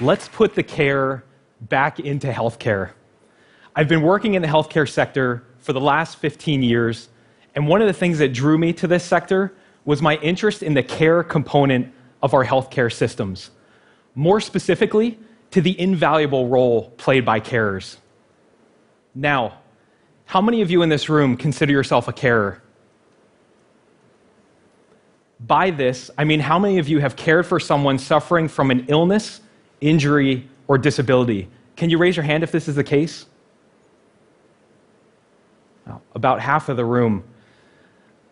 let's put the care back into healthcare. I've been working in the healthcare sector for the last 15 years, and one of the things that drew me to this sector was my interest in the care component of our healthcare systems. More specifically, to the invaluable role played by carers. Now, how many of you in this room consider yourself a carer? By this, I mean how many of you have cared for someone suffering from an illness, injury, or disability? Can you raise your hand if this is the case? Oh, about half of the room.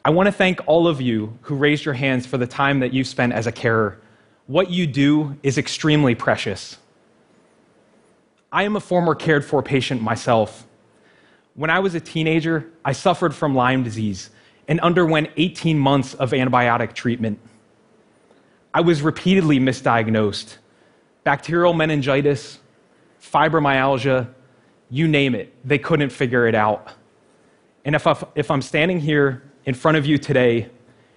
I want to thank all of you who raised your hands for the time that you've spent as a carer. What you do is extremely precious. I am a former cared for patient myself. When I was a teenager, I suffered from Lyme disease and underwent 18 months of antibiotic treatment. I was repeatedly misdiagnosed bacterial meningitis, fibromyalgia, you name it. They couldn't figure it out. And if, I, if I'm standing here in front of you today,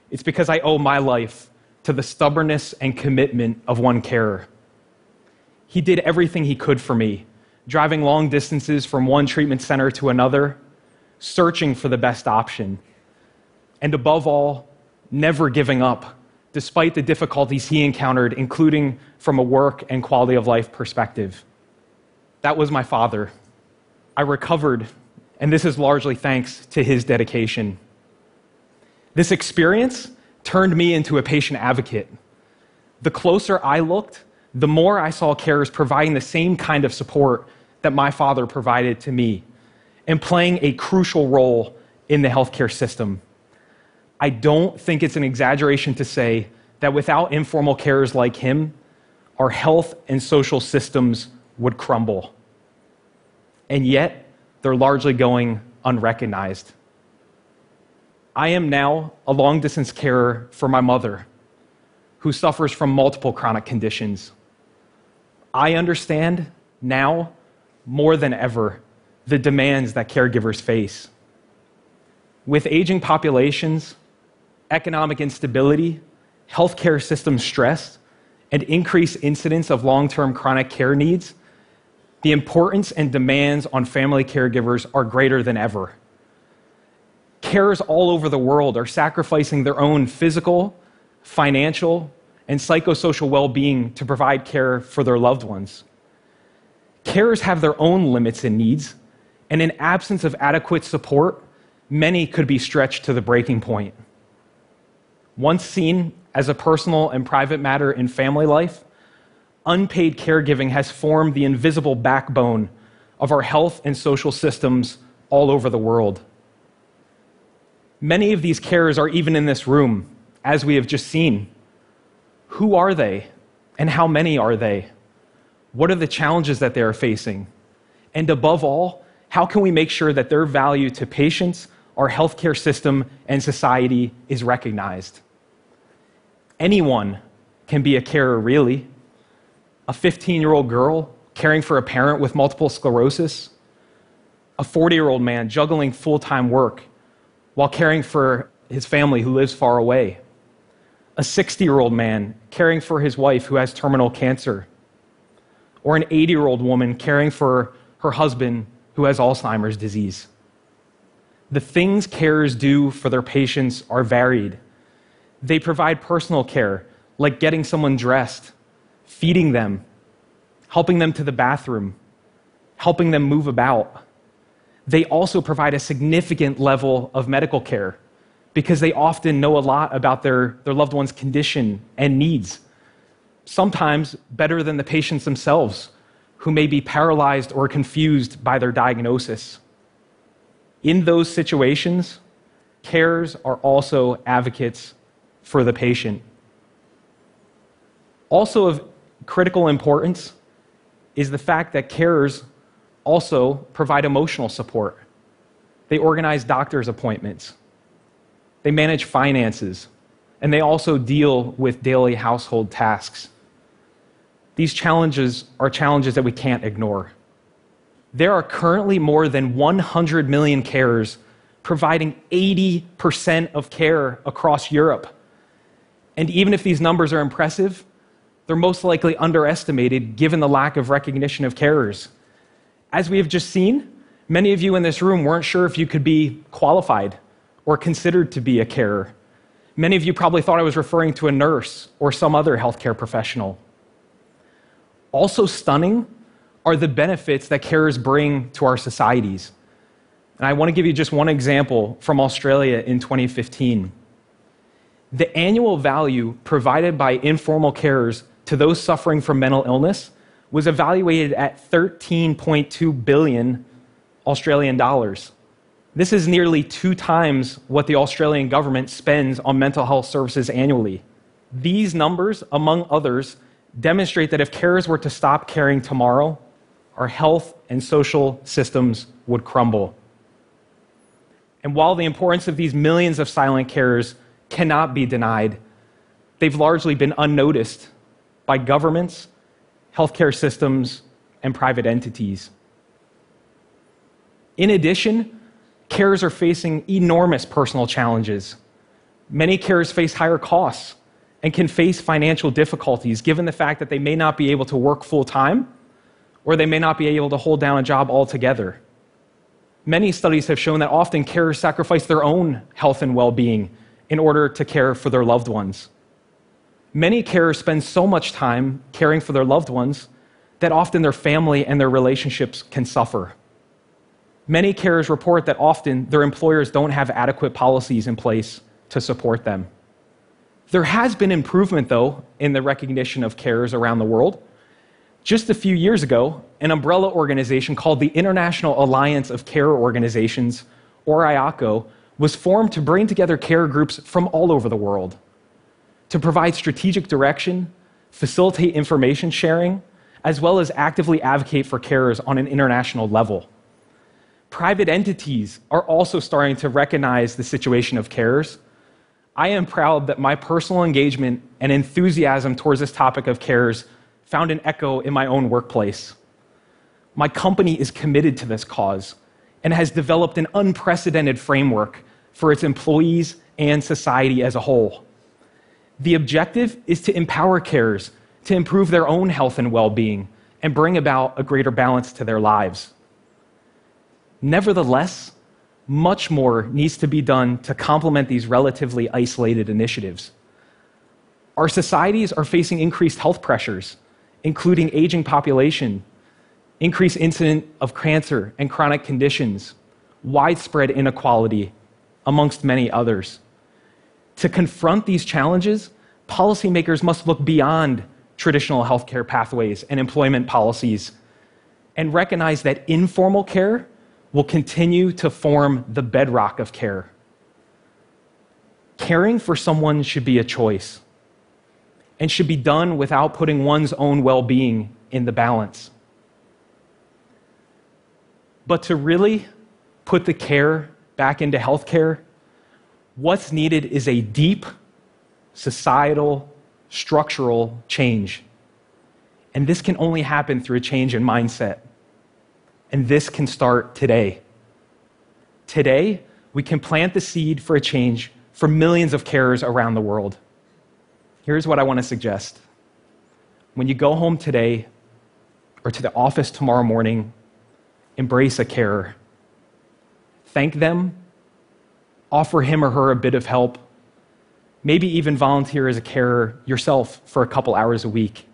it's because I owe my life to the stubbornness and commitment of one carer. He did everything he could for me, driving long distances from one treatment center to another, searching for the best option and above all, never giving up, despite the difficulties he encountered, including from a work and quality of life perspective. That was my father. I recovered, and this is largely thanks to his dedication. This experience turned me into a patient advocate. The closer I looked, the more I saw carers providing the same kind of support that my father provided to me and playing a crucial role in the healthcare system. I don't think it's an exaggeration to say that without informal carers like him, our health and social systems would crumble. And yet, they're largely going unrecognized. I am now a long distance carer for my mother, who suffers from multiple chronic conditions. I understand now more than ever the demands that caregivers face. With aging populations, economic instability, healthcare system stress, and increased incidence of long term chronic care needs, the importance and demands on family caregivers are greater than ever. Carers all over the world are sacrificing their own physical, financial, and psychosocial well being to provide care for their loved ones. Carers have their own limits and needs, and in absence of adequate support, many could be stretched to the breaking point. Once seen as a personal and private matter in family life, unpaid caregiving has formed the invisible backbone of our health and social systems all over the world. Many of these carers are even in this room, as we have just seen. Who are they, and how many are they? What are the challenges that they are facing? And above all, how can we make sure that their value to patients, our healthcare system, and society is recognized? Anyone can be a carer, really. A 15 year old girl caring for a parent with multiple sclerosis, a 40 year old man juggling full time work while caring for his family who lives far away, a 60 year old man caring for his wife who has terminal cancer, or an 80 year old woman caring for her husband who has Alzheimer's disease. The things carers do for their patients are varied they provide personal care, like getting someone dressed, feeding them, helping them to the bathroom, helping them move about. They also provide a significant level of medical care because they often know a lot about their, their loved one's condition and needs, sometimes better than the patients themselves, who may be paralyzed or confused by their diagnosis. In those situations, carers are also advocates for the patient. Also, of critical importance is the fact that carers also provide emotional support. They organize doctor's appointments, they manage finances, and they also deal with daily household tasks. These challenges are challenges that we can't ignore. There are currently more than 100 million carers providing 80% of care across Europe. And even if these numbers are impressive, they're most likely underestimated given the lack of recognition of carers. As we have just seen, many of you in this room weren't sure if you could be qualified or considered to be a carer. Many of you probably thought I was referring to a nurse or some other healthcare professional. Also, stunning are the benefits that carers bring to our societies. And I want to give you just one example from Australia in 2015. The annual value provided by informal carers to those suffering from mental illness was evaluated at 13.2 billion Australian dollars. This is nearly two times what the Australian government spends on mental health services annually. These numbers, among others, demonstrate that if carers were to stop caring tomorrow, our health and social systems would crumble. And while the importance of these millions of silent carers cannot be denied, they've largely been unnoticed by governments, healthcare systems, and private entities. In addition, carers are facing enormous personal challenges. Many carers face higher costs and can face financial difficulties given the fact that they may not be able to work full time or they may not be able to hold down a job altogether. Many studies have shown that often carers sacrifice their own health and well being in order to care for their loved ones. Many carers spend so much time caring for their loved ones that often their family and their relationships can suffer. Many carers report that often their employers don't have adequate policies in place to support them. There has been improvement, though, in the recognition of carers around the world. Just a few years ago, an umbrella organization called the International Alliance of Care Organizations, or IACO, was formed to bring together care groups from all over the world to provide strategic direction, facilitate information sharing, as well as actively advocate for carers on an international level. Private entities are also starting to recognize the situation of carers. I am proud that my personal engagement and enthusiasm towards this topic of carers found an echo in my own workplace. My company is committed to this cause and has developed an unprecedented framework for its employees and society as a whole. The objective is to empower carers to improve their own health and well being and bring about a greater balance to their lives. Nevertheless, much more needs to be done to complement these relatively isolated initiatives. Our societies are facing increased health pressures, including aging population, increased incidence of cancer and chronic conditions, widespread inequality, amongst many others. To confront these challenges, policymakers must look beyond traditional healthcare pathways and employment policies and recognize that informal care will continue to form the bedrock of care. Caring for someone should be a choice and should be done without putting one's own well being in the balance. But to really put the care back into healthcare, what's needed is a deep societal, structural change. And this can only happen through a change in mindset. And this can start today. Today, we can plant the seed for a change for millions of carers around the world. Here's what I want to suggest. When you go home today or to the office tomorrow morning, embrace a carer. Thank them, offer him or her a bit of help, maybe even volunteer as a carer yourself for a couple hours a week.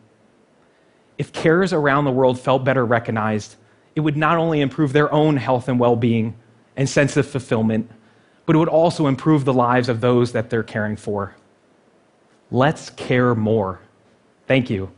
If carers around the world felt better recognized, it would not only improve their own health and well being and sense of fulfillment, but it would also improve the lives of those that they're caring for. Let's care more. Thank you.